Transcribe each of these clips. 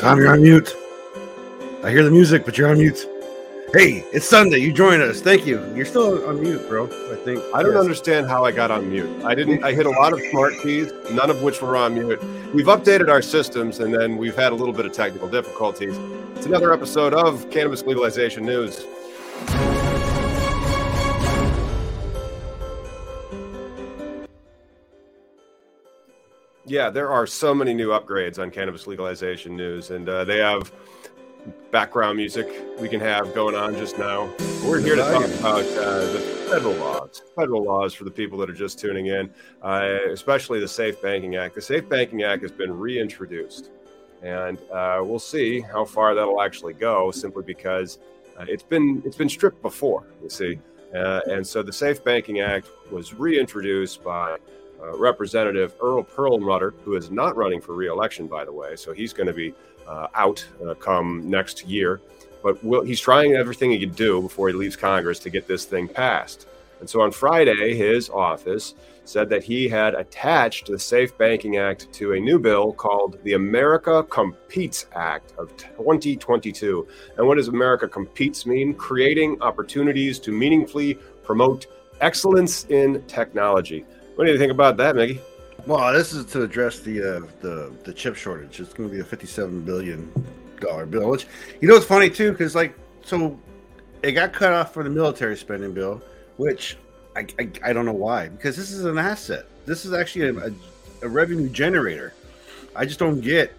Tom, you're on mute. I hear the music, but you're on mute. Hey, it's Sunday. You join us. Thank you. You're still on mute, bro. I think. I don't yes. understand how I got on mute. I didn't. I hit a lot of smart keys, none of which were on mute. We've updated our systems, and then we've had a little bit of technical difficulties. It's another episode of Cannabis Legalization News. Yeah, there are so many new upgrades on cannabis legalization news, and uh, they have background music we can have going on just now. We're here to talk about uh, the federal laws, federal laws for the people that are just tuning in, uh, especially the Safe Banking Act. The Safe Banking Act has been reintroduced, and uh, we'll see how far that'll actually go. Simply because uh, it's been it's been stripped before, you see, uh, and so the Safe Banking Act was reintroduced by uh, Representative Earl Perlmutter, who is not running for reelection, by the way, so he's going to be uh, out uh, come next year. But will, he's trying everything he can do before he leaves Congress to get this thing passed. And so on Friday, his office said that he had attached the Safe Banking Act to a new bill called the America Competes Act of 2022. And what does America Competes mean? Creating opportunities to meaningfully promote excellence in technology. What do you think about that, Mickey? Well, this is to address the uh, the the chip shortage. It's going to be a fifty-seven billion dollar bill. Which you know, it's funny too, because like so, it got cut off for the military spending bill, which I, I, I don't know why. Because this is an asset. This is actually a, a, a revenue generator. I just don't get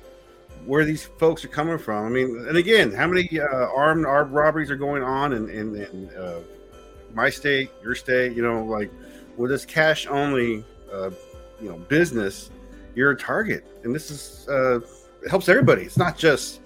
where these folks are coming from. I mean, and again, how many uh, armed armed robberies are going on in in, in uh, my state, your state? You know, like with this cash only, uh, you know, business, you're a target, and this is uh, it helps everybody. It's not just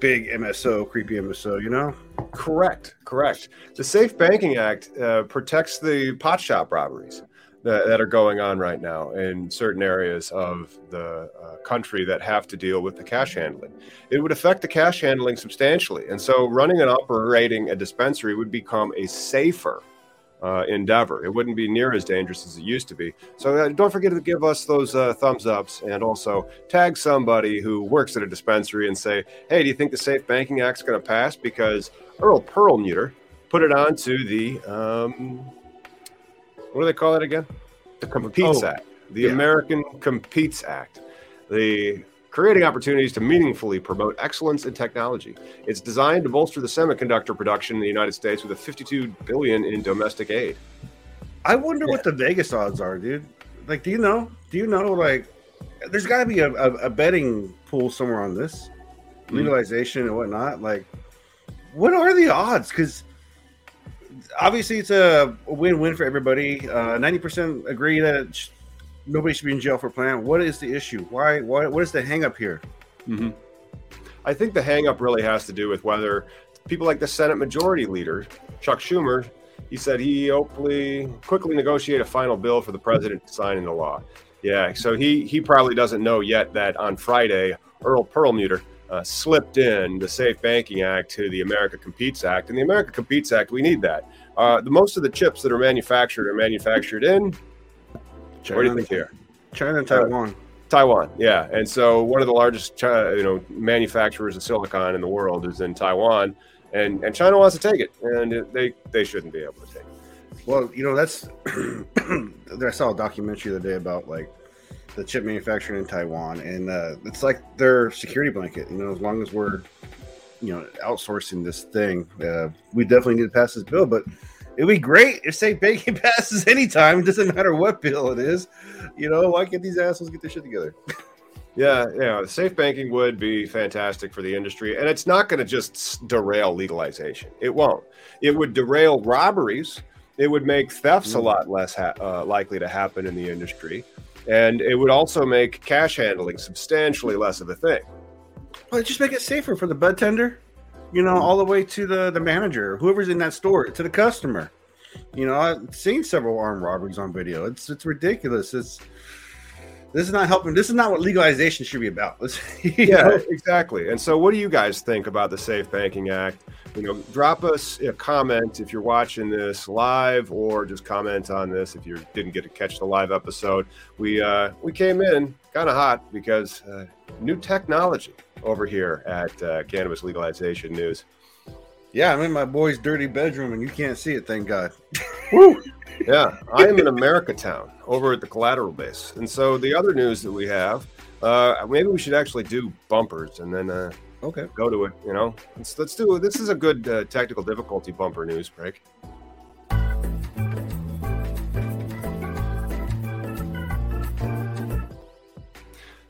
big MSO, creepy MSO, you know. Correct, correct. The Safe Banking Act uh, protects the pot shop robberies that, that, are going on right now in certain areas of the uh, country that have to deal with the cash handling. It would affect the cash handling substantially, and so running and operating a dispensary would become a safer uh, endeavor. It wouldn't be near as dangerous as it used to be. So uh, don't forget to give us those uh, thumbs ups and also tag somebody who works at a dispensary and say, hey, do you think the Safe Banking Act's going to pass? Because Earl Perlmutter put it on to the, um, what do they call it again? The Competes oh, Act, the yeah. American Competes Act. The creating opportunities to meaningfully promote excellence in technology. It's designed to bolster the semiconductor production in the United States with a 52 billion in domestic aid. I wonder yeah. what the Vegas odds are, dude. Like, do you know? Do you know? Like, there's got to be a, a, a, betting pool somewhere on this mm-hmm. legalization mm-hmm. and whatnot. Like, what are the odds? Because obviously it's a win-win for everybody. Uh, ninety uh, percent agree that nobody should be in jail for plan. What is the issue? Why? Why? What is the hangup here? Mm-hmm. I think the hangup really has to do with whether people like the Senate Majority Leader, Chuck Schumer, he said he hopefully quickly negotiate a final bill for the president to sign into law. Yeah, so he he probably doesn't know yet that on Friday, Earl Perlmutter uh, slipped in the Safe Banking Act to the America Competes Act, and the America Competes Act, we need that. Uh, the most of the chips that are manufactured are manufactured in. China, where do you think here? China and Taiwan. Uh, Taiwan, yeah, and so one of the largest, you know, manufacturers of silicon in the world is in Taiwan, and and China wants to take it, and they they shouldn't be able to take it. Well, you know, that's I saw a documentary the other day about like the chip manufacturing in Taiwan, and uh, it's like their security blanket. You know, as long as we're you know outsourcing this thing, uh, we definitely need to pass this bill. But it'd be great if Safe Banking passes anytime. It doesn't matter what bill it is. You know, why can't these assholes get their shit together? Yeah, yeah. Safe banking would be fantastic for the industry. And it's not going to just derail legalization. It won't. It would derail robberies. It would make thefts a mm. lot less ha- uh, likely to happen in the industry. And it would also make cash handling substantially less of a thing. Well, it just make it safer for the bud tender, you know, all the way to the, the manager, whoever's in that store, to the customer. You know, I've seen several armed robberies on video. It's it's ridiculous. It's this is not helping. This is not what legalization should be about. yeah, know? exactly. And so, what do you guys think about the Safe Banking Act? You know, drop us a comment if you're watching this live, or just comment on this if you didn't get to catch the live episode. We uh, we came in kind of hot because uh, new technology over here at uh, Cannabis Legalization News. Yeah, I'm in my boy's dirty bedroom, and you can't see it. Thank God. Woo! Yeah, I am in America Town over at the collateral base. And so the other news that we have, uh, maybe we should actually do bumpers and then uh, okay go to it. You know, let's let's do it. This is a good uh, technical difficulty bumper news break.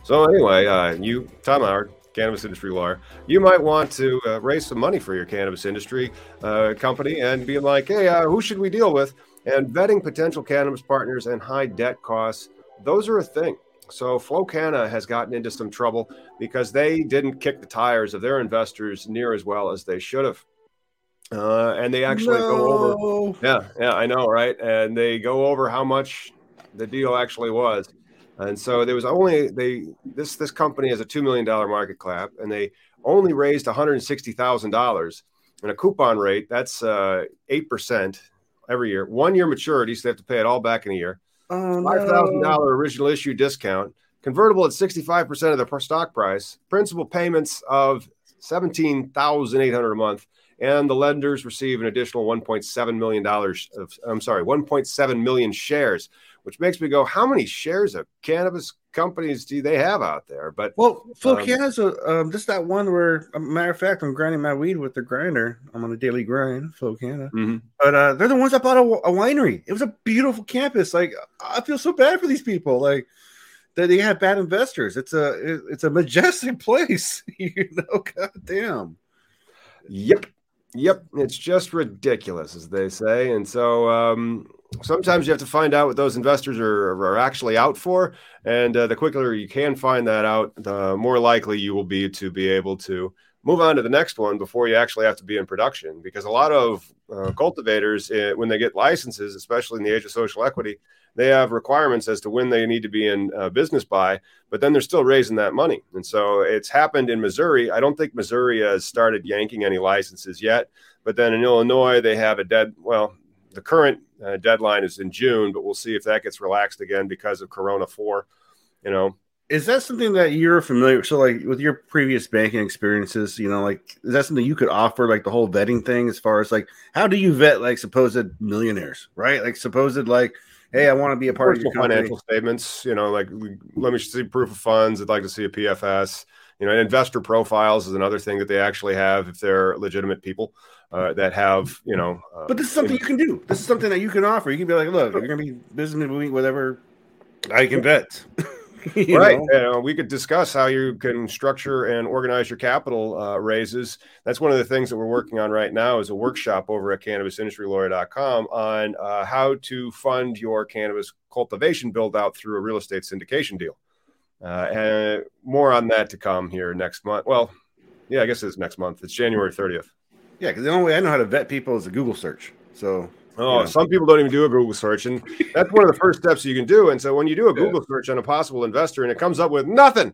So anyway, uh, you Tom Howard, cannabis industry lawyer, you might want to uh, raise some money for your cannabis industry uh, company and be like, hey, uh, who should we deal with? And vetting potential cannabis partners and high debt costs, those are a thing. So Flowcanna has gotten into some trouble because they didn't kick the tires of their investors near as well as they should have. Uh, and they actually no. go over. Yeah, yeah, I know, right? And they go over how much the deal actually was. And so there was only they this this company has a two million dollar market cap, and they only raised one hundred sixty thousand dollars, and a coupon rate that's uh, eight uh, percent every year. One year maturity, so they have to pay it all back in a year. Oh, Five thousand dollar original issue discount, convertible at sixty five percent of the stock price, principal payments of seventeen thousand eight hundred a month, and the lenders receive an additional one point seven million dollars of I'm sorry, one point seven million shares, which makes me go, how many shares of cannabis companies do they have out there? But well, Phil um, has a um, just that one where, a matter of fact, I'm grinding my weed with the grinder. I'm on a daily grind, Phil Canna. Mm-hmm. But uh, they're the ones that bought a, a, winery. It was a beautiful campus. Like I feel so bad for these people. Like that they have bad investors. It's a it's a majestic place. you know, god damn. Yep. Yep, it's just ridiculous, as they say. And so, um, sometimes you have to find out what those investors are, are actually out for. And uh, the quicker you can find that out, the more likely you will be to be able to move on to the next one before you actually have to be in production. Because a lot of uh, cultivators, uh, when they get licenses, especially in the age of social equity, they have requirements as to when they need to be in uh, business by, but then they're still raising that money. And so it's happened in Missouri. I don't think Missouri has started yanking any licenses yet, but then in Illinois, they have a dead, well, the current uh, deadline is in June, but we'll see if that gets relaxed again because of Corona 4. You know, is that something that you're familiar so like with your previous banking experiences you know like is that something you could offer like the whole vetting thing as far as like how do you vet like supposed millionaires right? Like supposed like hey i want to be a part Personal of your financial statements you know like let me see proof of funds i'd like to see a pfs you know investor profiles is another thing that they actually have if they're legitimate people uh, that have you know. Uh, but this is something you can do. This is something that you can offer. You can be like, look, you're gonna be business week, whatever. I can bet. right. You we could discuss how you can structure and organize your capital uh, raises. That's one of the things that we're working on right now is a workshop over at cannabisindustrylawyer.com on uh, how to fund your cannabis cultivation build out through a real estate syndication deal. Uh, and more on that to come here next month. Well, Yeah, I guess it's next month. It's January 30th. Yeah, because the only way I know how to vet people is a Google search. So Oh, some people don't even do a Google search, and that's one of the first steps you can do. And so when you do a Google yeah. search on a possible investor and it comes up with nothing,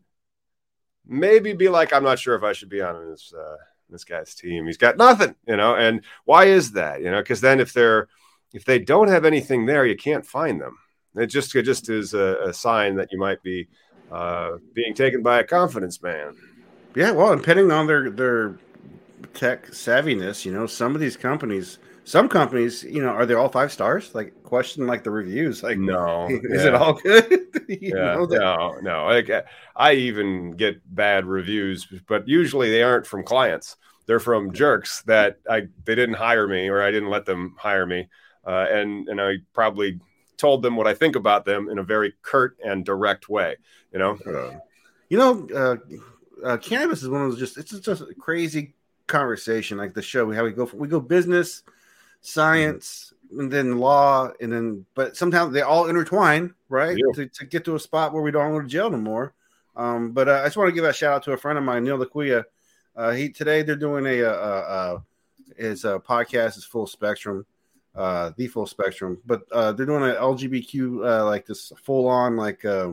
maybe be like, I'm not sure if I should be on this uh, this guy's team. He's got nothing, you know. And why is that? You know, because then if they're if they don't have anything there, you can't find them. It just it just is a, a sign that you might be uh, being taken by a confidence man. Yeah, well, depending on their their tech savviness, you know, some of these companies some companies, you know, are they all five stars? Like question like the reviews. Like no, is yeah. it all good? yeah, no, no. Like I even get bad reviews, but usually they aren't from clients. They're from jerks that I they didn't hire me or I didn't let them hire me, uh, and and I probably told them what I think about them in a very curt and direct way. You know, uh, you know, uh, uh, cannabis is one of those just it's just a crazy conversation like the show how we go from, we go business science and then law and then but sometimes they all intertwine right yeah. to, to, get to a spot where we don't go to jail no more um, but uh, i just want to give a shout out to a friend of mine neil Laquia. Uh, he today they're doing a, a, a, a his uh, podcast is full spectrum uh, the full spectrum but uh, they're doing an lgbtq uh, like this full on like uh,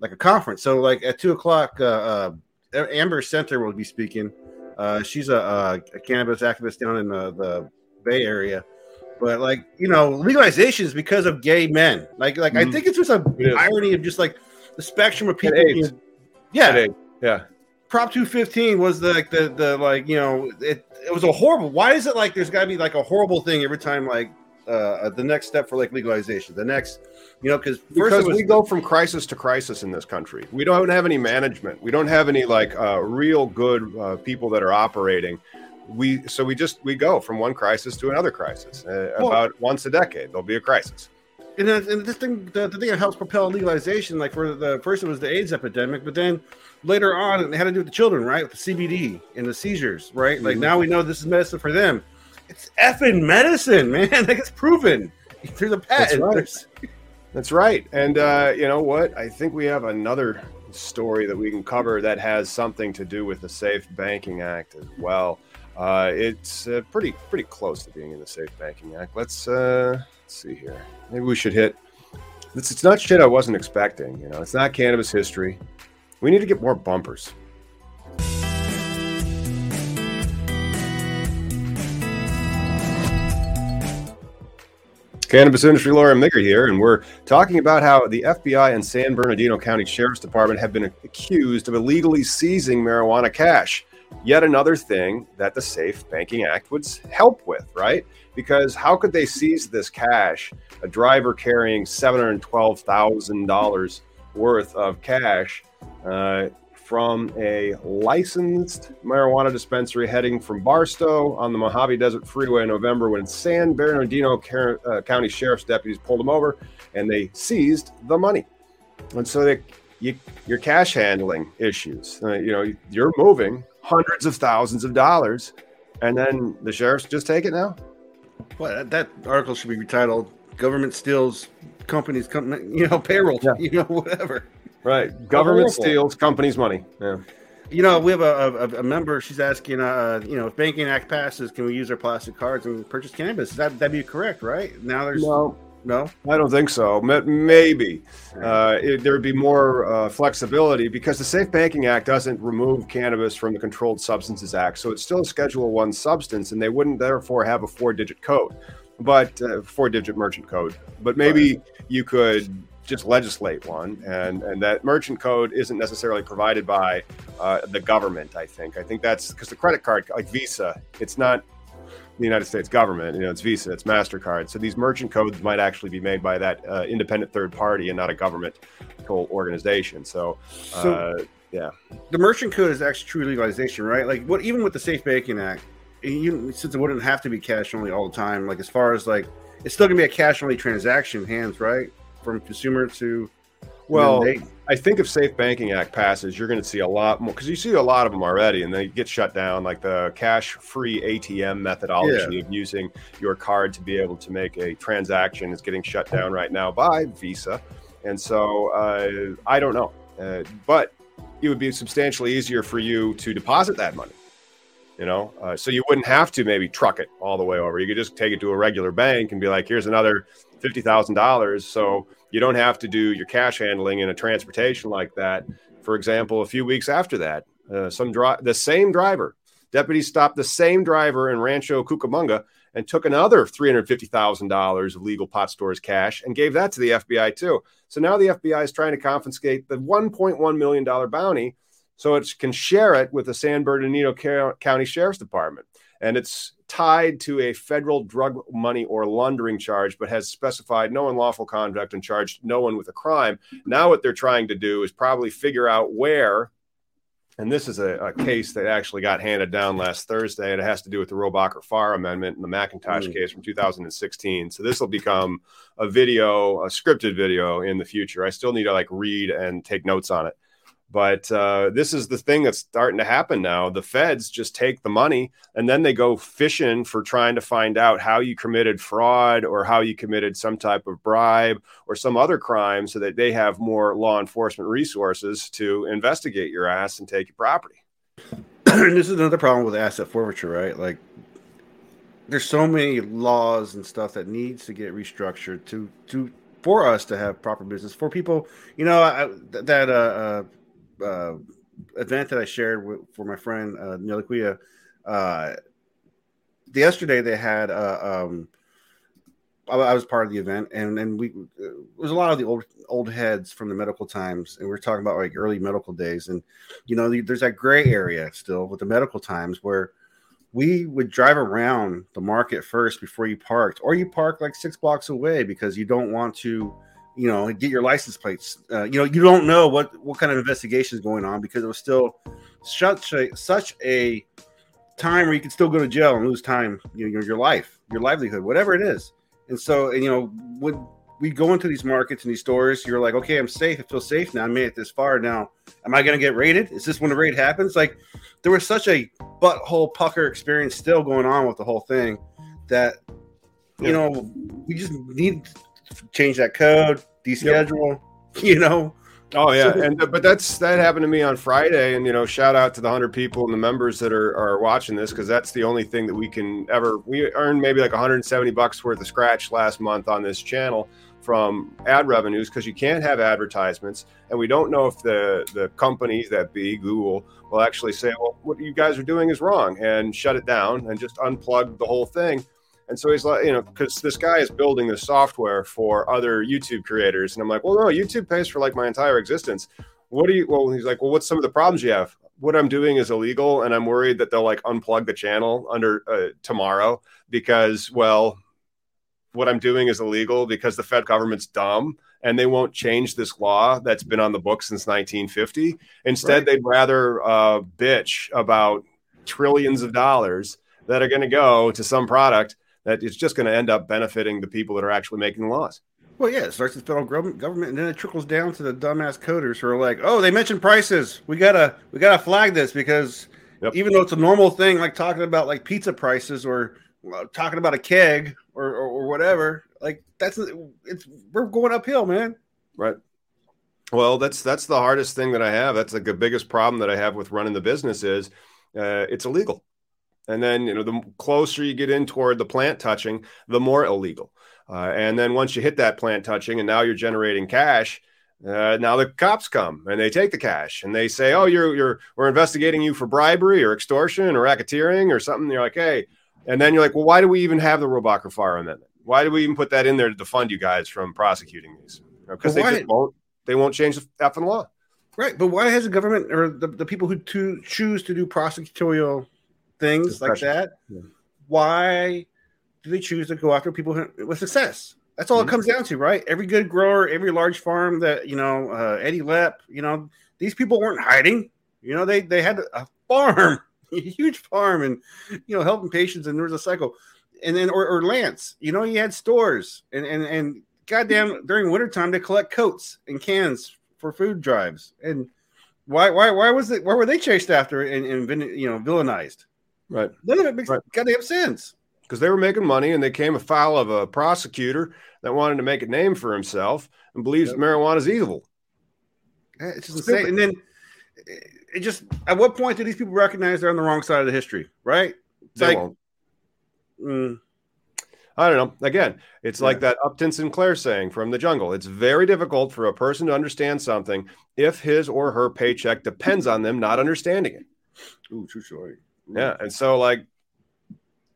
like a conference so like at two o'clock uh, uh, Amber Senter will be speaking uh, she's a, a, cannabis activist down in the, the Bay Area. But like you know, legalization is because of gay men. Like like mm-hmm. I think it's just a irony of just like the spectrum of people. yeah, yeah. Prop two fifteen was the, like the the like you know it it was a horrible. Why is it like there's got to be like a horrible thing every time like uh the next step for like legalization? The next you know, because because we go from crisis to crisis in this country. We don't have any management. We don't have any like uh, real good uh, people that are operating we so we just we go from one crisis to another crisis. Uh, well, about once a decade, there'll be a crisis. And, and this thing, the, the, thing that helps propel legalization, like for the first, it was the AIDS epidemic, but then later on, it had to do with the children, right? With the CBD and the seizures, right? Mm-hmm. Like now we know this is medicine for them. It's effing medicine, man. like it's proven. There's a patent. That's right. That's right. And uh, you know what? I think we have another story that we can cover that has something to do with the Safe Banking Act as well. Uh, it's uh, pretty pretty close to being in the Safe Banking Act. Let's uh, let's see here. Maybe we should hit. It's, it's not shit I wasn't expecting. You know, it's not cannabis history. We need to get more bumpers. Cannabis industry lawyer Migger here, and we're talking about how the FBI and San Bernardino County Sheriff's Department have been accused of illegally seizing marijuana cash yet another thing that the Safe Banking Act would help with, right? Because how could they seize this cash? A driver carrying $712,000 worth of cash uh, from a licensed marijuana dispensary heading from Barstow on the Mojave Desert Freeway in November when San Bernardino uh, County Sheriff's deputies pulled them over and they seized the money. And so they, you, your cash handling issues, uh, you know, you're moving hundreds of thousands of dollars, and then the sheriffs just take it now. Well, that article should be retitled "Government Steals Companies, company, you know, payroll, yeah. you know, whatever." Right, government steals companies' money. Yeah. You know, we have a, a, a member. She's asking, uh, you know, if Banking Act passes, can we use our plastic cards and purchase cannabis? That that'd be correct, right? Now there's no. No, I don't think so. Maybe uh, there would be more uh, flexibility because the Safe Banking Act doesn't remove cannabis from the Controlled Substances Act, so it's still a Schedule One substance, and they wouldn't therefore have a four-digit code, but uh, four-digit merchant code. But maybe you could just legislate one, and and that merchant code isn't necessarily provided by uh, the government. I think. I think that's because the credit card, like Visa, it's not the United States government. You know, it's Visa, it's Mastercard. So these merchant codes might actually be made by that uh, independent third party and not a government organization. So, uh, so, yeah, the merchant code is actually true legalization, right? Like what, even with the Safe Banking Act, you, since it wouldn't have to be cash only all the time. Like as far as like, it's still gonna be a cash only transaction, hands right from consumer to well, I think if Safe Banking Act passes, you're going to see a lot more because you see a lot of them already, and they get shut down. Like the cash-free ATM methodology yeah. of using your card to be able to make a transaction is getting shut down right now by Visa, and so uh, I don't know, uh, but it would be substantially easier for you to deposit that money you know, uh, so you wouldn't have to maybe truck it all the way over. You could just take it to a regular bank and be like, here's another fifty thousand dollars. So you don't have to do your cash handling in a transportation like that. For example, a few weeks after that, uh, some dri- the same driver, deputies stopped the same driver in Rancho Cucamonga and took another $350,000 of legal pot stores cash and gave that to the FBI too. So now the FBI is trying to confiscate the $1.1 million bounty so it can share it with the San Bernardino County Sheriff's Department. And it's tied to a federal drug money or laundering charge, but has specified no unlawful conduct and charged no one with a crime. Now, what they're trying to do is probably figure out where and this is a, a, case that actually got handed down last Thursday. And it has to do with the Rohrabacher Farr Amendment and the McIntosh mm. case from 2016. So this will become a video, a scripted video in the future. I still need to like read and take notes on it. But uh, this is the thing that's starting to happen now. The feds just take the money and then they go fishing for trying to find out how you committed fraud or how you committed some type of bribe or some other crime so that they have more law enforcement resources to investigate your ass and take your property. this is another problem with asset forfeiture, right? Like, there's so many laws and stuff that needs to get restructured to to for us to have proper business for people. You know I, that uh, uh event that I shared with, for my friend uh, Neliquia, uh, yesterday they had uh, um, I, I, was part of the event, and and we it was a lot of the old old heads from the medical times, and we are talking about like early medical days, and you know there's that gray area still with the medical times where we would drive around the market first before you parked, or you park like six blocks away because you don't want to you know, get your license plates. Uh, you know, you don't know what what kind of investigation is going on because it was still such a such a time where you can still go to jail and lose time, you know, your, your life, your livelihood, whatever it is. And so, and you know, when we go into these markets and these stores, you're like, okay, I'm safe. I feel safe now. I made it this far. Now, am I going to get raided? Is this when the raid happens? Like, there was such a butthole pucker experience still going on with the whole thing that, you know, we just need change that code, deschedule, yep. you know. Oh yeah, and uh, but that's that happened to me on Friday, and you know, shout out to the hundred people and the members that are are watching this because that's the only thing that we can ever. We earned maybe like 170 bucks worth of scratch last month on this channel from ad revenues because you can't have advertisements, and we don't know if the the companies that be Google will actually say, well, what you guys are doing is wrong, and shut it down and just unplug the whole thing and so he's like, you know, because this guy is building the software for other YouTube creators. And I'm like, well, no, YouTube pays for like my entire existence. What do you, well, he's like, well, what's some of the problems you have? What I'm doing is illegal. And I'm worried that they'll like unplug the channel under uh, tomorrow because, well, what I'm doing is illegal because the Fed government's dumb and they won't change this law that's been on the books since 1950. Instead, right. they'd rather uh, bitch about trillions of dollars that are going to go to some product that it's just going to end up benefiting the people that are actually making the laws. Well, yeah, it starts with the federal government, and then it trickles down to the dumbass coders who are like, "Oh, they mentioned prices. We gotta, we gotta flag this because yep. even though it's a normal thing, like talking about like pizza prices or uh, talking about a keg or, or, or whatever, like that's it's we're going uphill, man." Right. Well, that's that's the hardest thing that I have. That's like the biggest problem that I have with running the business is uh, it's illegal. And then, you know, the closer you get in toward the plant touching, the more illegal. Uh, and then once you hit that plant touching and now you're generating cash, uh, now the cops come and they take the cash and they say, "Oh, you're you're we're investigating you for bribery or extortion or racketeering or something." And you're like, "Hey," and then you're like, "Well, why do we even have the Rohrabacher Farr Amendment? Why do we even put that in there to defund you guys from prosecuting these? Because you know, they just won't they won't change the effing law." Right, but why has the government or the, the people who to choose to do prosecutorial things like that. Yeah. Why do they choose to go after people with success? That's all mm-hmm. it comes down to, right? Every good grower, every large farm that you know, uh, Eddie Lepp, you know, these people weren't hiding. You know, they they had a farm, a huge farm, and you know, helping patients, and there was a cycle. And then, or, or Lance, you know, he had stores, and and and goddamn, during wintertime they collect coats and cans for food drives. And why why why was it? Why were they chased after and, and you know villainized? Right. None of it makes right. goddamn sense. Because they were making money and they came afoul of a prosecutor that wanted to make a name for himself and believes yep. marijuana is evil. It's just insane. And then it just at what point do these people recognize they're on the wrong side of the history, right? It's They like, won't. mm, I don't know. Again, it's like that Upton Sinclair saying from the jungle. It's very difficult for a person to understand something if his or her paycheck depends on them not understanding it. ooh, true story. Yeah. And so like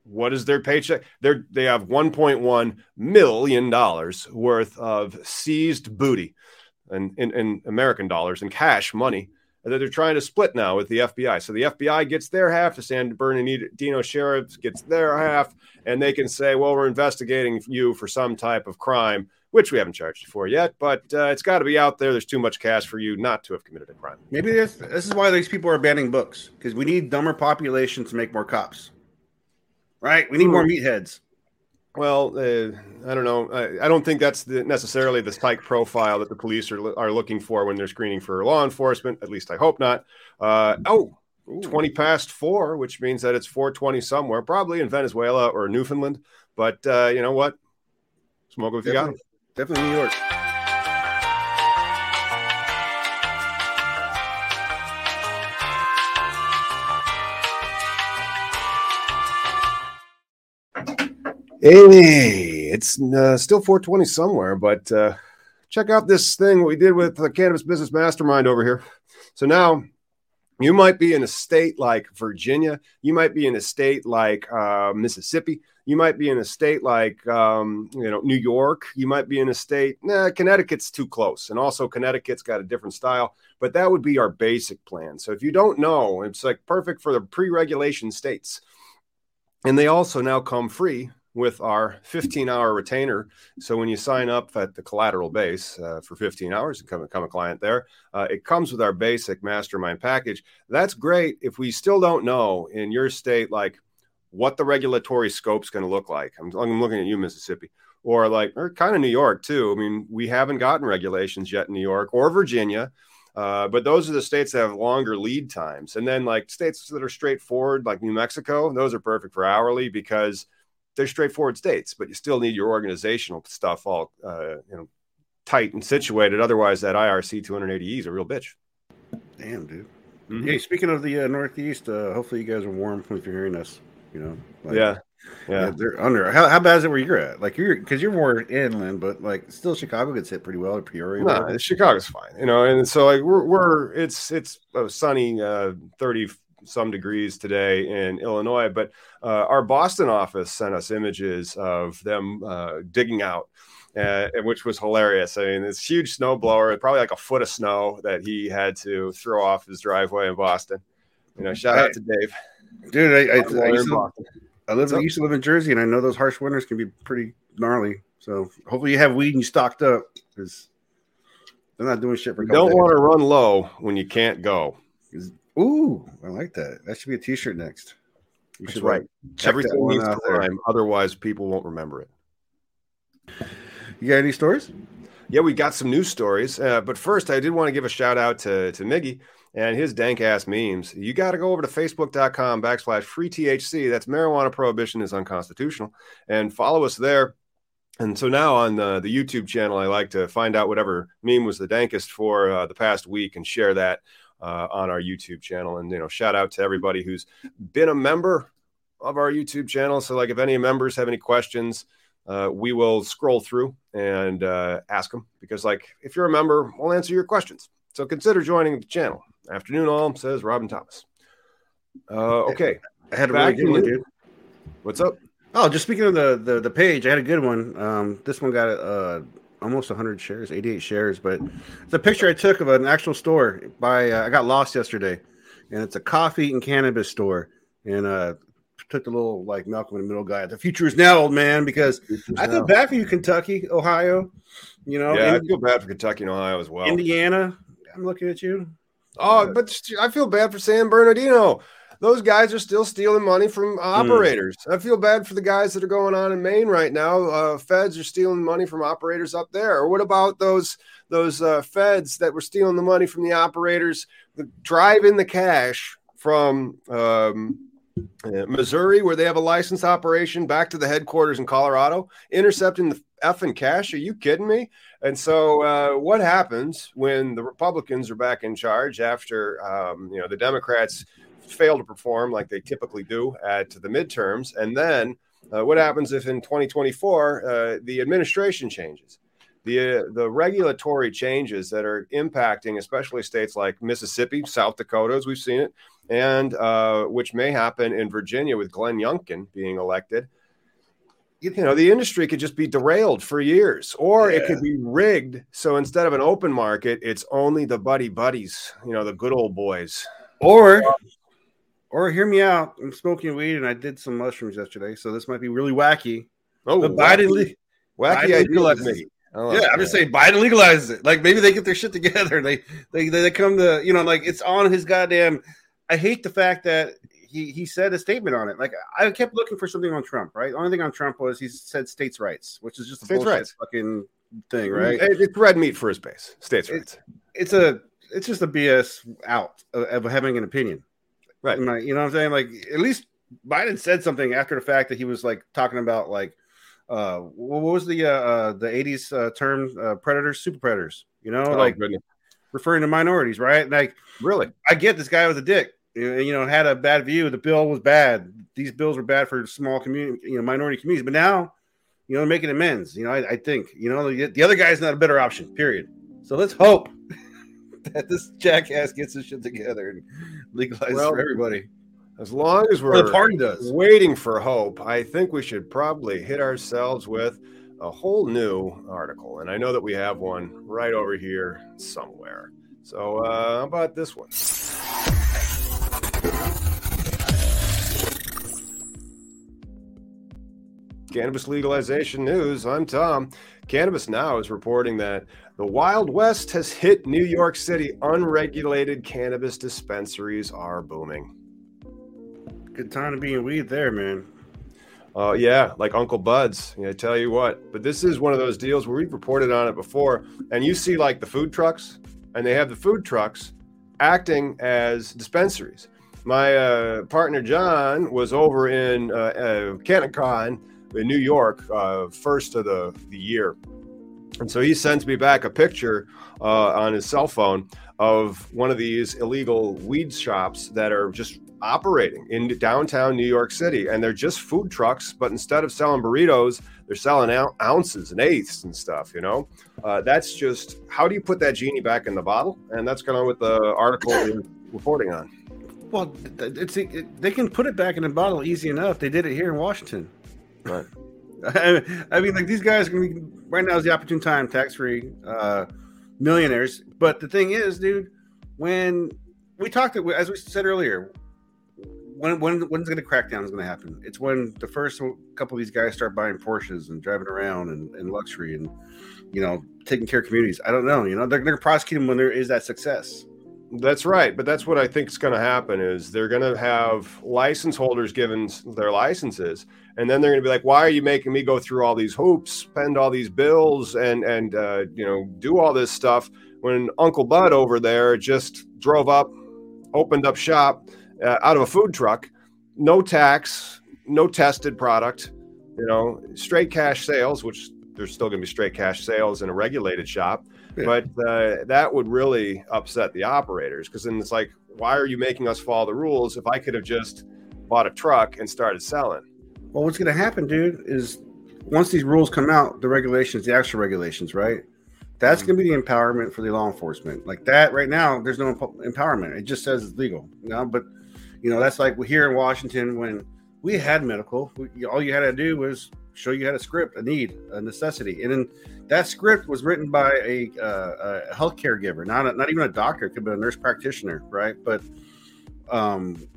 what is their paycheck? They're they have 1.1 million dollars worth of seized booty and in, in American dollars and cash money that they're trying to split now with the FBI. So the FBI gets their half, the San Bernardino sheriff gets their half, and they can say, "Well, we're investigating you for some type of crime." Which we haven't charged for yet, but uh, it's got to be out there. There's too much cash for you not to have committed a crime. Maybe this this is why these people are banning books because we need dumber population to make more cops. Right? We need more meatheads. Well, uh, I don't know. I, I don't think that's the, necessarily the psych profile that the police are, are looking for when they're screening for law enforcement. At least I hope not. Uh, oh, Ooh. 20 past four, which means that it's 420 somewhere, probably in Venezuela or Newfoundland. But uh, you know what? Smoke if you got. Definitely, New York. Hey, it's uh, still 420 somewhere, but uh, check out this thing we did with the Cannabis Business Mastermind over here. So now you might be in a state like Virginia, you might be in a state like uh, Mississippi, you might be in a state like um, you know New York, you might be in a state. Nah, Connecticut's too close, and also Connecticut's got a different style. But that would be our basic plan. So if you don't know, it's like perfect for the pre-regulation states, and they also now come free with our 15 hour retainer. So when you sign up at the collateral base uh, for 15 hours and come become a client there, uh, it comes with our basic mastermind package. That's great if we still don't know in your state, like what the regulatory scope's going to look like. I'm, I'm looking at you, Mississippi, or like, or kind of New York too. I mean, we haven't gotten regulations yet in New York or Virginia. Uh, but those are the states that have longer lead times. And then, like states that are straightforward, like New Mexico, those are perfect for hourly because they're straightforward states, but you still need your organizational stuff all uh, you know tight and situated. Otherwise, that IRC 280E is a real bitch. Damn, dude. Mhm. Hey, speaking of the uh, Northeast, uh, hopefully you guys are warm if you're hearing us. You know, like, yeah, yeah, they're under. How, how bad is it where you're at? Like you're because you're more inland, but like still Chicago gets hit pretty well. Or Peoria. No. Chicago's fine, you know. And so like we're we're it's it's a sunny uh, 30 some degrees today in Illinois, but uh, our Boston office sent us images of them uh, digging out. Uh, which was hilarious. I mean, this huge snow blower, probably like a foot of snow that he had to throw off his driveway in Boston. You know, shout out to Dave. Dude. I, I, I, used to, I live. I used to live in Jersey, and I know those harsh winters can be pretty gnarly. So hopefully you have weed and you stocked up because they're not doing shit for. A You couple don't want to run low when you can't go. Ooh, I like that. That should be a T-shirt next. You That's should right. like, Everything needs to out there. otherwise people won't remember it. You got any stories? Yeah, we got some news stories, uh, but first I did want to give a shout out to to Miggy and his dank ass memes. You got to go over to facebook.com backslash free THC. That's marijuana prohibition is unconstitutional, and follow us there. And so now on the, the YouTube channel, I like to find out whatever meme was the dankest for uh, the past week and share that uh, on our YouTube channel. And you know, shout out to everybody who's been a member of our YouTube channel. So, like, if any members have any questions, uh, we will scroll through and uh, ask them because, like, if you're a member, we'll answer your questions. So consider joining the channel. Afternoon, all says Robin Thomas. Uh, okay, I had a Back really good one, dude. what's up? Oh, just speaking of the, the the page, I had a good one. Um, this one got uh almost 100 shares, 88 shares, but it's a picture I took of an actual store. By uh, I got lost yesterday, and it's a coffee and cannabis store, and uh took the little like Malcolm in the Middle guy. The future is now, old man, because I feel bad for you, Kentucky, Ohio, you know, Yeah, I feel bad for Kentucky and Ohio as well. Indiana. I'm looking at you. Oh, but I feel bad for San Bernardino. Those guys are still stealing money from operators. I feel bad for the guys that are going on in Maine right now. Uh, feds are stealing money from operators up there. Or what about those those uh, feds that were stealing the money from the operators, driving the cash from um, uh, Missouri, where they have a licensed operation, back to the headquarters in Colorado, intercepting the effing cash. Are you kidding me? And so, uh, what happens when the Republicans are back in charge after um, you know the Democrats fail to perform like they typically do at the midterms, and then uh, what happens if in 2024 uh, the administration changes? The, uh, the regulatory changes that are impacting, especially states like Mississippi, South Dakota, as we've seen it, and uh, which may happen in Virginia with Glenn Youngkin being elected. You know, the industry could just be derailed for years, or yeah. it could be rigged. So instead of an open market, it's only the buddy buddies, you know, the good old boys. Or or hear me out. I'm smoking weed and I did some mushrooms yesterday, so this might be really wacky. Oh, but Biden, wacky, wacky Biden legalizes me. Oh, yeah, I'm just saying Biden legalizes it. Like maybe they get their shit together. They they they come to you know like it's on his goddamn. I hate the fact that he he said a statement on it. Like I kept looking for something on Trump. Right, the only thing on Trump was he said states' rights, which is just a states rights fucking thing. Right, it's red meat for his base. States' rights. It's a it's just a BS out of having an opinion. Right. you know what I'm saying? Like at least Biden said something after the fact that he was like talking about like uh what was the uh, uh the 80s uh, term uh, predators super predators you know oh, like goodness. referring to minorities right like really i get this guy was a dick you know had a bad view the bill was bad these bills were bad for small community you know minority communities but now you know making amends you know i, I think you know the, the other guy's not a better option period so let's hope that this jackass gets his shit together and legalizes well, for everybody. As long as we're the party does. waiting for hope, I think we should probably hit ourselves with a whole new article. And I know that we have one right over here somewhere. So, uh, how about this one? Cannabis legalization news. I'm Tom. Cannabis Now is reporting that the Wild West has hit New York City. Unregulated cannabis dispensaries are booming. Good time to be in weed there, man. Uh, yeah, like Uncle Bud's. I tell you what. But this is one of those deals where we've reported on it before, and you see like the food trucks, and they have the food trucks acting as dispensaries. My uh, partner John was over in uh, uh, CannaCon in New York, uh, first of the, the year. And so he sends me back a picture uh, on his cell phone of one of these illegal weed shops that are just operating in downtown New York City. And they're just food trucks, but instead of selling burritos, they're selling ounces and eighths and stuff, you know? Uh, that's just how do you put that genie back in the bottle? And that's kind of what the article is reporting on. Well, it's it, they can put it back in a bottle easy enough. They did it here in Washington. Right. I mean, like these guys are be right now is the opportune time, tax free, uh, millionaires. But the thing is, dude, when we talked, as we said earlier, when when when's going to crackdown is going to happen? It's when the first couple of these guys start buying Porsches and driving around and, and luxury and you know taking care of communities. I don't know. You know, they're, going to prosecute them when there is that success. That's right, but that's what I think is going to happen is they're going to have license holders given their licenses, and then they're going to be like, "Why are you making me go through all these hoops, spend all these bills, and and uh, you know do all this stuff when Uncle Bud over there just drove up, opened up shop uh, out of a food truck, no tax, no tested product, you know, straight cash sales, which there's still going to be straight cash sales in a regulated shop." Yeah. But uh, that would really upset the operators because then it's like, why are you making us follow the rules if I could have just bought a truck and started selling? Well, what's going to happen, dude, is once these rules come out, the regulations, the actual regulations, right? That's mm-hmm. going to be the empowerment for the law enforcement. Like that, right now, there's no empowerment. It just says it's legal. You know? But, you know, that's like here in Washington when we had medical, we, all you had to do was show you had a script, a need, a necessity. And then that script was written by a, uh, a healthcare giver, not a, not even a doctor. It could be a nurse practitioner, right? But um,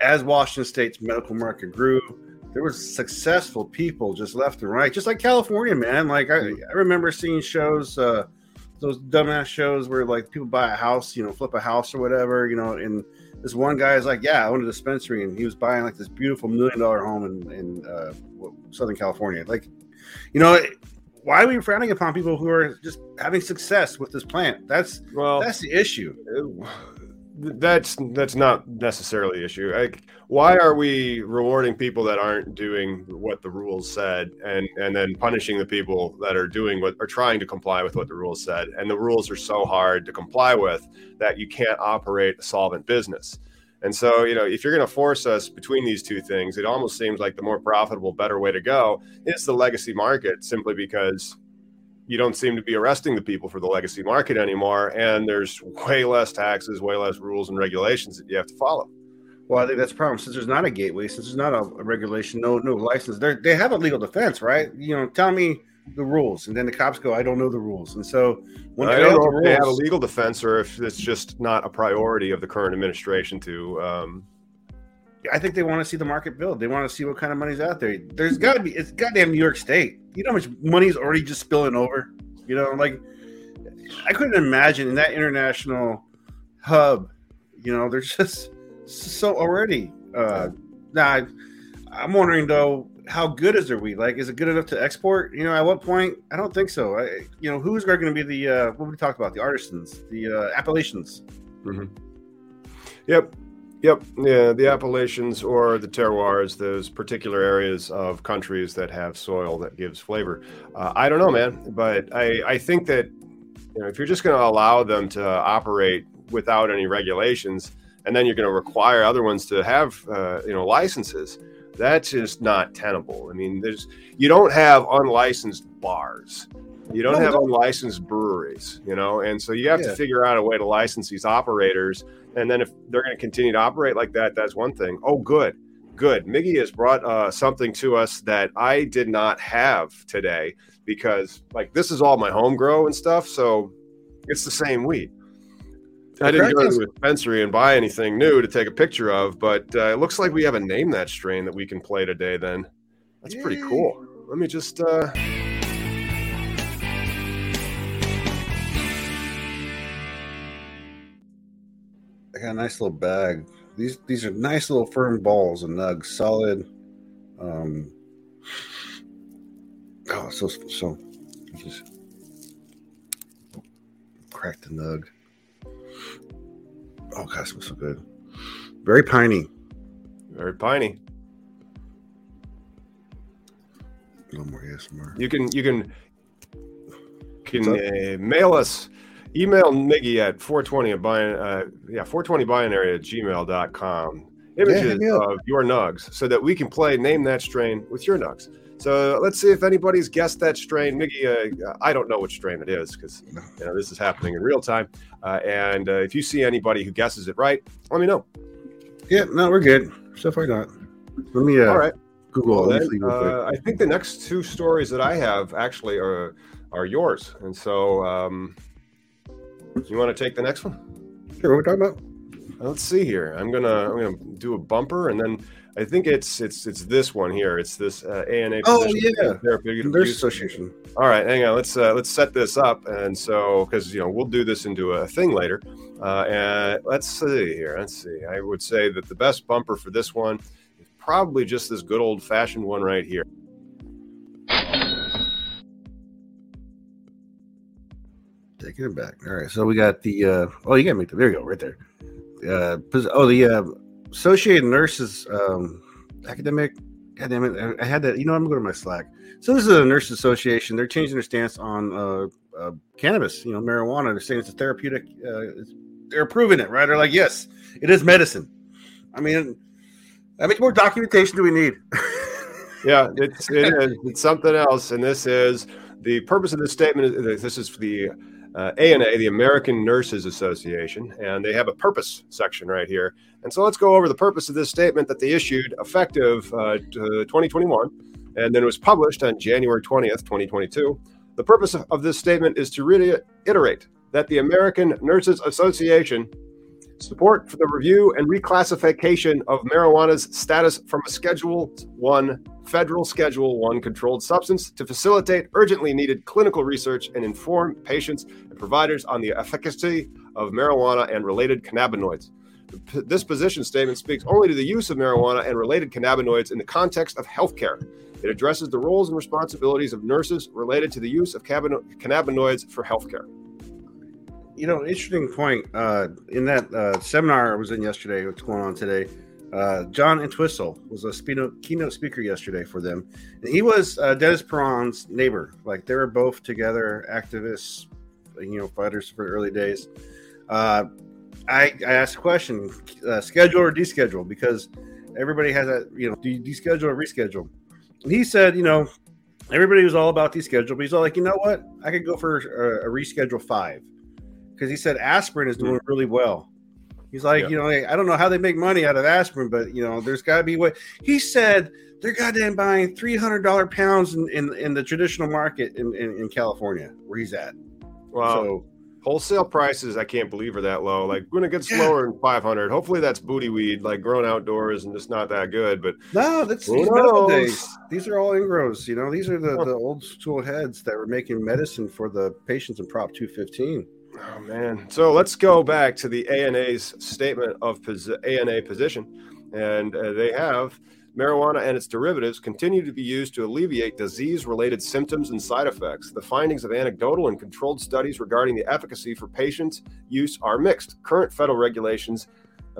as Washington State's medical market grew, there was successful people just left and right, just like California, man. Like I, I remember seeing shows, uh, those dumbass shows where like people buy a house, you know, flip a house or whatever, you know, and this one guy is like, yeah, I own a dispensary, and he was buying like this beautiful million dollar home in, in uh, Southern California. Like, you know, why are we frowning upon people who are just having success with this plant? That's well, that's the issue. that's that's not necessarily the issue. Like, why are we rewarding people that aren't doing what the rules said, and and then punishing the people that are doing what are trying to comply with what the rules said? And the rules are so hard to comply with that you can't operate a solvent business. And so, you know, if you're going to force us between these two things, it almost seems like the more profitable, better way to go is the legacy market, simply because you don't seem to be arresting the people for the legacy market anymore. And there's way less taxes, way less rules and regulations that you have to follow. Well, I think that's a problem. Since there's not a gateway, since there's not a, regulation, no no license, they they have a legal defense, right? You know, tell me the rules, and then the cops go, "I don't know the rules," and so when I don't know if rules, they have a legal defense or if it's just not a priority of the current administration to. Um, I think they want to see the market build. They want to see what kind of money's out there. There's got to be. It's goddamn New York State. You know how much money's already just spilling over. You know, like I couldn't imagine in that international hub. You know, there's just so already. Uh, now, I'm wondering though, how good is their wheat? Like, is it good enough to export? You know, at what point? I don't think so. I, you know, who's going to be the uh, what we talked about? The artisans, the uh, appellations. Mm-hmm. Yep. Yep, yeah, the appellations or the terroirs, those particular areas of countries that have soil that gives flavor. Uh, I don't know, man, but I, I think that you know, if you're just going to allow them to operate without any regulations, and then you're going to require other ones to have uh, you know licenses, that's just not tenable. I mean, there's you don't have unlicensed bars. You don't no, have unlicensed breweries, you know, and so you have yeah. to figure out a way to license these operators. And then if they're going to continue to operate like that, that's one thing. Oh, good, good. Miggy has brought uh, something to us that I did not have today because, like, this is all my home grow and stuff, so it's the same wheat. I didn't go to the dispensary and buy anything new to take a picture of, but uh, it looks like we have a name that strain that we can play today. Then that's Yay. pretty cool. Let me just. Uh... I got a nice little bag. These these are nice little firm balls and nugs, solid. Um, oh, so so. Just crack the nug. Oh gosh, smells so good. Very piney. Very piney. A little more ASMR. You can you can can uh, mail us email Miggy at 420 a bin, uh, yeah 420 binary at gmail.com images yeah, of your nugs so that we can play name that strain with your nugs. So let's see if anybody's guessed that strain. Miggy, uh, I don't know which strain it is because you know this is happening in real time. Uh, and uh, if you see anybody who guesses it right, let me know. Yeah, no, we're good. So far, not. Let me. Uh, All right. Google. Well, then, uh, I think the next two stories that I have actually are are yours, and so um, you want to take the next one? Sure. What are we talking about? Let's see here. I'm gonna I'm gonna do a bumper and then I think it's it's it's this one here. It's this uh, ANA. Oh yeah, therapeutic Nurse Association. All right, hang on. Let's uh, let's set this up, and so because you know we'll do this into a thing later. Uh, and let's see here. Let's see. I would say that the best bumper for this one is probably just this good old fashioned one right here. Taking it back. All right, so we got the. uh Oh, you gotta make the. There you go, right there. Uh, oh, the uh, Associated Nurses um, Academic. God it! I, had that. You know, I'm going to my Slack. So this is a nurse association. They're changing their stance on uh, uh, cannabis. You know, marijuana. They're saying it's a therapeutic. Uh, they're approving it, right? They're like, yes, it is medicine. I mean, how much more documentation do we need? yeah, it's it is. It's something else, and this is the purpose of this statement. Is this is for the uh, ANA, the American Nurses Association, and they have a purpose section right here. And so let's go over the purpose of this statement that they issued effective uh, 2021, and then it was published on January 20th, 2022. The purpose of this statement is to reiterate that the American Nurses Association support for the review and reclassification of marijuana's status from a Schedule 1 federal Schedule 1 controlled substance to facilitate urgently needed clinical research and inform patients and providers on the efficacy of marijuana and related cannabinoids. This position statement speaks only to the use of marijuana and related cannabinoids in the context of healthcare. It addresses the roles and responsibilities of nurses related to the use of cannabinoids for healthcare. You know, interesting point. Uh, in that uh, seminar I was in yesterday, what's going on today? Uh, John Entwistle was a keynote, speaker yesterday for them. And he was uh, Dennis Peron's neighbor. Like they were both together, activists, you know, fighters for early days. Uh, I, I asked a question: uh, schedule or deschedule? Because everybody has a you know, do you deschedule or reschedule? And he said, you know, everybody was all about deschedule, but he's all like, you know what? I could go for a, a reschedule five because he said aspirin is doing hmm. really well. He's like, yeah. you know, I don't know how they make money out of aspirin, but you know, there's got to be what he said. They're goddamn buying three hundred dollar pounds in, in, in the traditional market in, in, in California where he's at. Wow. So wholesale prices, I can't believe are that low. Like when it gets yeah. lower than 500, hopefully that's booty weed, like grown outdoors and just not that good. But no, that's these days. These are all ingrows. You know, these are the, the old school heads that were making medicine for the patients in Prop 215. Oh man! So let's go back to the ANA's statement of pos- ANA position, and uh, they have marijuana and its derivatives continue to be used to alleviate disease related symptoms and side effects. The findings of anecdotal and controlled studies regarding the efficacy for patients' use are mixed. Current federal regulations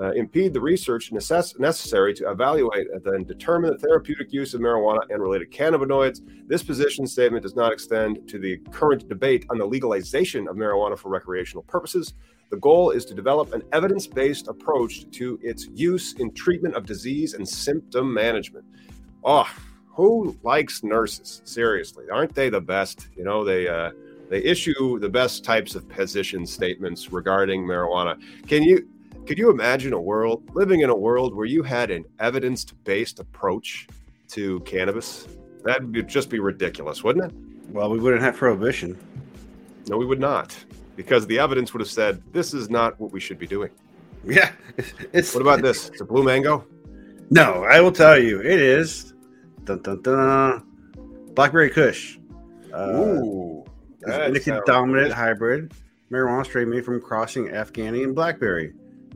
uh, impede the research necess- necessary to evaluate and then determine the therapeutic use of marijuana and related cannabinoids. This position statement does not extend to the current debate on the legalization of marijuana for recreational purposes. The goal is to develop an evidence based approach to its use in treatment of disease and symptom management. Oh, who likes nurses? Seriously, aren't they the best? You know, they, uh, they issue the best types of position statements regarding marijuana. Can you could you imagine a world living in a world where you had an evidence-based approach to cannabis? That would just be ridiculous, wouldn't it? Well, we wouldn't have prohibition. No, we would not because the evidence would have said this is not what we should be doing. Yeah, it's. What about this? It's a blue mango. No, I will tell you, it is. Dun, dun, dun, Blackberry Kush. Uh, Ooh, indica dominant hybrid marijuana strain made from crossing Afghani and blackberry.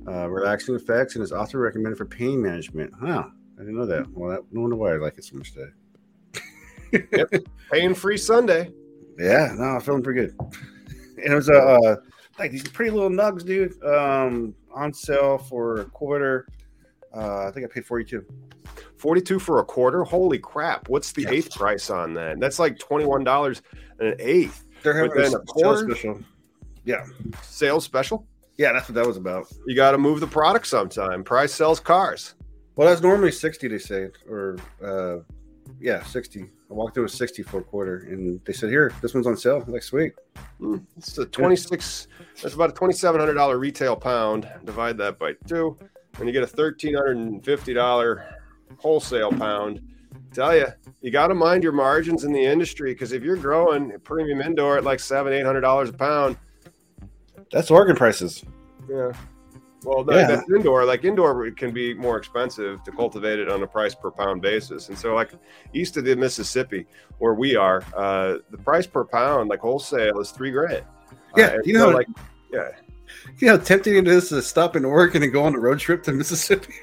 Uh, relaxing effects and is often recommended for pain management. Huh? I didn't know that. Well, that, no wonder why I like it so much today. yep, pain free Sunday. Yeah, no, I'm feeling pretty good And it was a uh, like these pretty little nugs, dude. Um, on sale for a quarter. Uh, I think I paid 42. 42 for a quarter? Holy crap. What's the yeah. eighth price on that? That's like $21 an eighth. They're having a, a quarter? special. Yeah. Sales special? Yeah, that's what that was about. You got to move the product sometime. Price sells cars. Well, that's normally 60, they say, or uh, yeah, 60. I walked through a 60 for a quarter and they said, Here, this one's on sale. I'm like, sweet. Mm, it's a 26, that's about a $2,700 retail pound. Divide that by two, and you get a $1,350 wholesale pound. Tell you, you got to mind your margins in the industry because if you're growing premium indoor at like seven, eight hundred dollars a pound, that's Oregon prices. Yeah, well, yeah. that's indoor. Like indoor can be more expensive to cultivate it on a price per pound basis. And so, like east of the Mississippi, where we are, uh, the price per pound, like wholesale, is three grand. Yeah, uh, you know, so like yeah, you know, tempting it is to stop in Oregon and go on a road trip to Mississippi.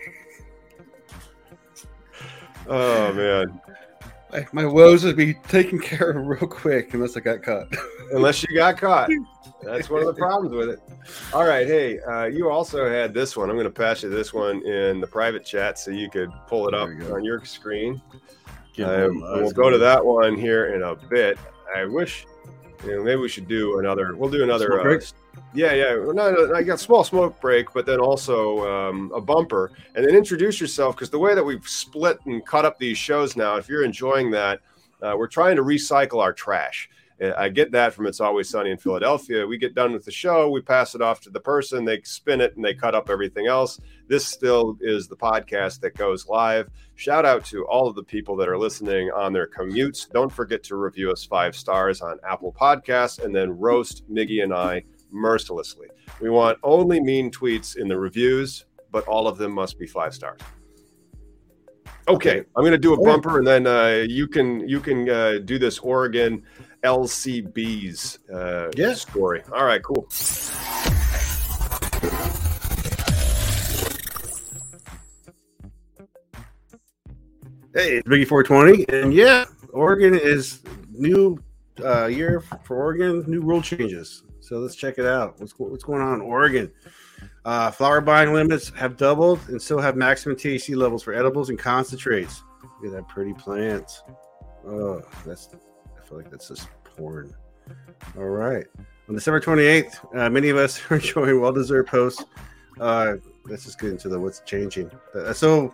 oh man, like my woes would be taken care of real quick unless I got caught. unless you got caught. That's one of the problems with it. All right. Hey, uh, you also had this one. I'm going to pass you this one in the private chat so you could pull it up on your screen. Uh, we'll go to that one here in a bit. I wish, you know, maybe we should do another. We'll do another. Uh, yeah, yeah. Not, I got small smoke break, but then also um, a bumper, and then introduce yourself because the way that we've split and cut up these shows now, if you're enjoying that, uh, we're trying to recycle our trash. I get that from It's Always Sunny in Philadelphia. We get done with the show, we pass it off to the person, they spin it, and they cut up everything else. This still is the podcast that goes live. Shout out to all of the people that are listening on their commutes. Don't forget to review us five stars on Apple Podcasts and then roast Miggy and I mercilessly. We want only mean tweets in the reviews, but all of them must be five stars. Okay, I'm going to do a bumper, and then uh, you can you can uh, do this Oregon LCB's uh, yeah. story. All right, cool. Hey, it's Biggie 420, and yeah, Oregon is new uh, year for Oregon, new rule changes. So let's check it out. What's what's going on in Oregon? Uh, flower buying limits have doubled, and so have maximum THC levels for edibles and concentrates. Look at that pretty plant. Oh, that's I feel like that's just porn. All right. On December 28th, uh, many of us are enjoying well-deserved posts. Uh, let's just get into the what's changing. Uh, so,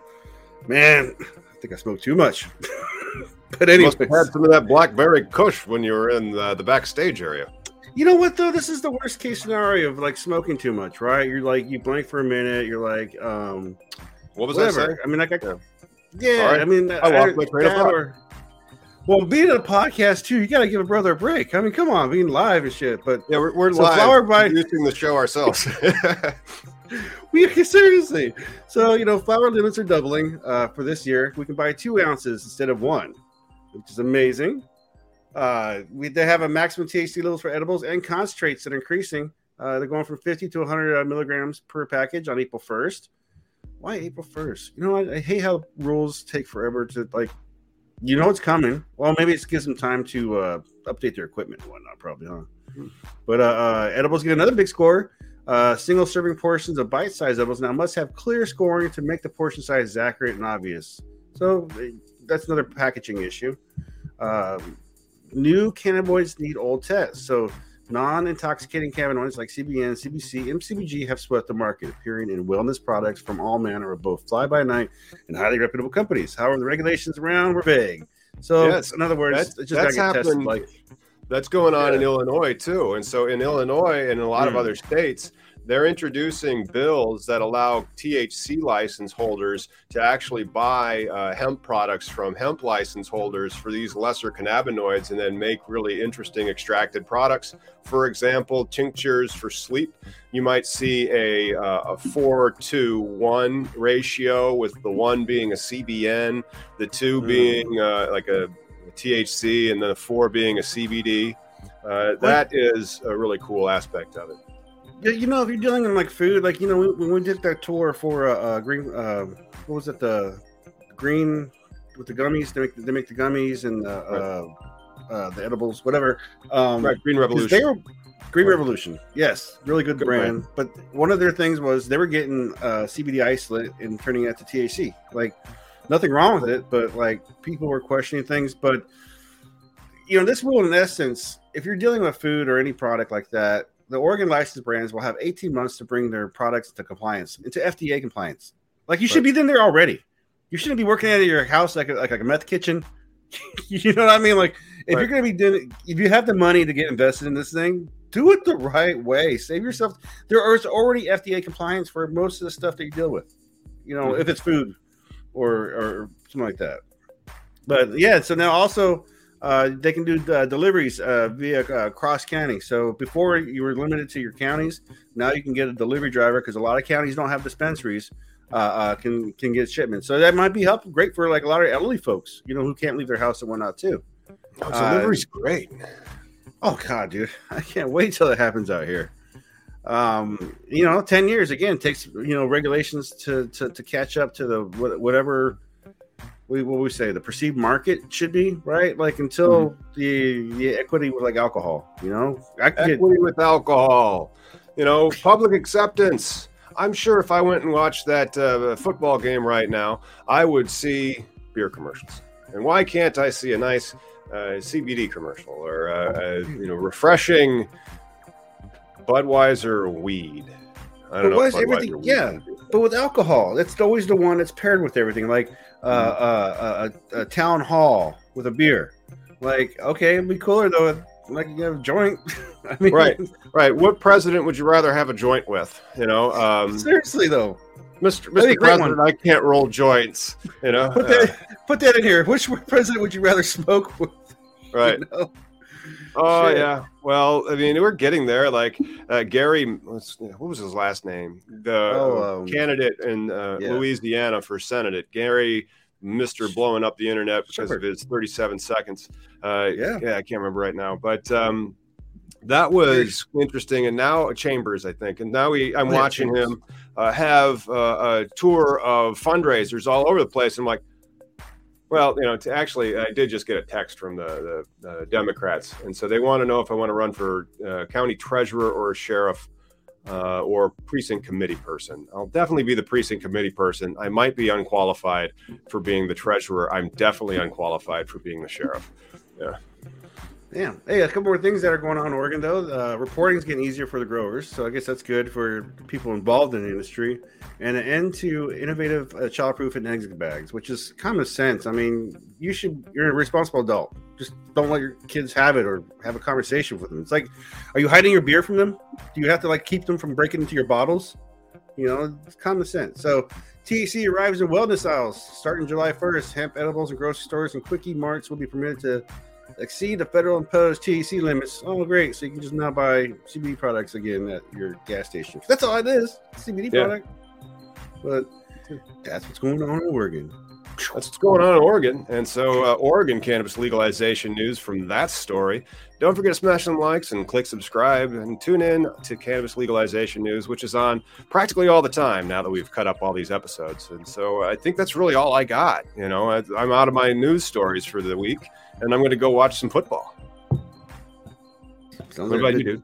man, I think I smoked too much. but anyway, you must have had some of that blackberry Kush when you were in the, the backstage area. You know what though? This is the worst case scenario of like smoking too much, right? You're like you blank for a minute. You're like, um, what was whatever. that? I mean, like, I, Yeah. yeah. Sorry. I mean, I my train of that or- well, being a podcast too, you got to give a brother a break. I mean, come on, being live and shit. But Yeah, we're, we're So live flower buying- producing the show ourselves. we seriously. So you know, flower limits are doubling uh, for this year. We can buy two ounces instead of one, which is amazing. Uh, we they have a maximum THC levels for edibles and concentrates that are increasing. Uh, they're going from 50 to 100 uh, milligrams per package on April 1st. Why April 1st? You know, I, I hate how rules take forever to like. You know it's coming. Well, maybe it gives them time to uh, update their equipment and whatnot, probably, huh? But uh, uh, edibles get another big score. Uh, single serving portions of bite sized edibles now must have clear scoring to make the portion size accurate and obvious. So eh, that's another packaging issue. Um, new cannabinoids need old tests. So non intoxicating cannabinoids like CBN, CBC, and CBG have swept the market, appearing in wellness products from all manner of both fly by night and highly reputable companies. However, the regulations around were vague. So, Yes, in other words, that's- it's just that's get tested like That's going on in Illinois too. And so in Illinois and a lot of Mm. other states, they're introducing bills that allow THC license holders to actually buy uh, hemp products from hemp license holders for these lesser cannabinoids and then make really interesting extracted products. For example, tinctures for sleep. You might see a, uh, a four to one ratio with the one being a CBN, the two Mm. being uh, like a THC and the four being a CBD. Uh, that is a really cool aspect of it. Yeah, you know, if you're dealing in like food, like you know, when, we did that tour for uh, uh green, uh, what was it, the green with the gummies? They make they make the gummies and uh, uh, uh, the edibles, whatever. Um, Right, Green Revolution. They were Green Right. Revolution, yes, really good, Good brand. But one of their things was they were getting uh, CBD isolate and turning it to THC. Like nothing wrong with it, but like people were questioning things. But you know, this rule in essence, if you're dealing with food or any product like that, the Oregon licensed brands will have 18 months to bring their products into compliance, into FDA compliance. Like you should be in there already. You shouldn't be working out of your house like a, like a meth kitchen. you know what I mean? Like if Right. you're going to be doing, if you have the money to get invested in this thing, do it the right way. Save yourself. There is already FDA compliance for most of the stuff that you deal with. You know, Mhm. if it's food or or something like that. But yeah, so now also uh, they can do uh, deliveries uh, via uh, cross county. So before you were limited to your counties, now you can get a delivery driver because a lot of counties don't have dispensaries. Uh, uh, can can get shipments, so that might be helpful. Great for like a lot of elderly folks, you know, who can't leave their house and whatnot too. Oh, delivery's great. Oh God, dude, I can't wait till it happens out here. Um, you know, ten years again takes you know regulations to to, to catch up to the whatever we what we say the perceived market should be right. Like until the the equity with like alcohol, you know, I could Equity with alcohol, you know, public acceptance. I'm sure if I went and watched that uh, football game right now, I would see beer commercials. And why can't I see a nice uh, CBD commercial or uh, uh, you know refreshing Budweiser weed? I don't But know. everything- yeah. but with alcohol, that's always the one that's paired with everything. Like uh, uh, a, a town hall with a beer. Like okay, it'd be cooler though. If, like you have a joint. I mean, Right. Right. What president would you rather have a joint with? You know, um, Seriously though, Mr. A Mr. President, I can't roll joints. You know, put Uh, that put that in here. Which president would you rather smoke with? right. You know? Oh Shit. yeah. Well, I mean, we're getting there. Like uh, Gary, what was his last name? The Oh, um, candidate in uh, yeah. Louisiana for Senate, Gary, Mister blowing up the internet because Shepherd. of his 37 seconds. Uh, Yeah. yeah, I can't remember right now, but um, that was interesting. And now Chambers, I think, and now we, I'm Oh, watching Chambers. him uh, have uh, a tour of fundraisers all over the place. I'm like, Well, you know, to actually, I did just get a text from the, the uh, Democrats, and so they want to know if I want to run for uh, county treasurer or a sheriff uh, or precinct committee person. I'll definitely be the precinct committee person. I might be unqualified for being the treasurer. I'm definitely unqualified for being the sheriff. Yeah. Yeah. Hey, a couple more things that are going on in Oregon, though. Uh, reporting is getting easier for the growers, so I guess that's good for people involved in the industry. And an end to innovative uh, childproof and exit bags, which is common sense. I mean, you should. You're a responsible adult. Just don't let your kids have it or have a conversation with them. It's like, are you hiding your beer from them? Do you have to like keep them from breaking into your bottles? You know, it's common sense. So THC arrives in wellness aisles starting July 1st. Hemp edibles and grocery stores and quickie marts will be permitted to exceed the federal imposed THC limits. Oh, great! So you can just now buy CBD products again at your gas station. That's all it is, CBD Yeah. product. But that's what's going on in Oregon. That's what's going on in Oregon. And so, uh, Oregon cannabis legalization news from that story. Don't forget to smash some likes and click subscribe and tune in to cannabis legalization news, which is on practically all the time now that we've cut up all these episodes. And so, I think that's really all I got. You know, I, I'm out of my news stories for the week, and I'm going to go watch some football. Sounds What about a you, dude?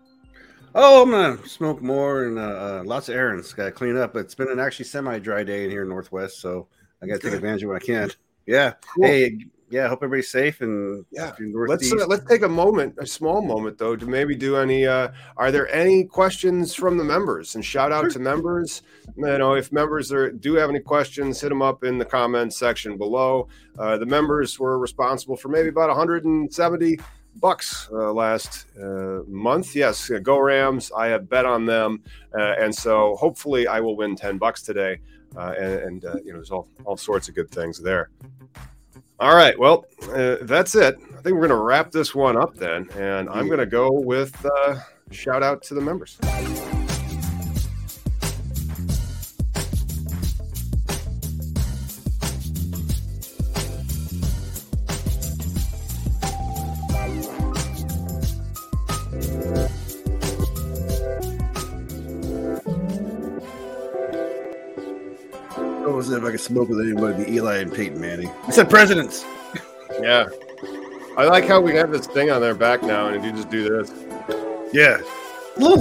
Oh, I'm gonna smoke more and uh, uh, lots of errands. Got to clean up. It's been an actually semi-dry day in here in Northwest, so I got to take advantage of what I can. Yeah. Cool. Hey, yeah. Hope everybody's safe and Yeah. Let's uh, let's take a moment, a small moment though, to maybe do any. Uh, are there any questions from the members? And shout out Sure. to members. You know, if members are do have any questions, hit them up in the comments section below. Uh, the members were responsible for maybe about 170 bucks uh, last uh, month. Yes, uh, go Rams! I have bet on them, uh, and so hopefully I will win 10 bucks today. Uh, and and uh, you know, there's all all sorts of good things there. All right. Well, uh, that's it. I think we're going to wrap this one up then. And I'm going to go with uh, shout out to the members. It if I could smoke with anybody? It'd Be Eli and Peyton Manning. I said presidents. Yeah. I like how we have this thing on their back now and you just do this. Yeah. A little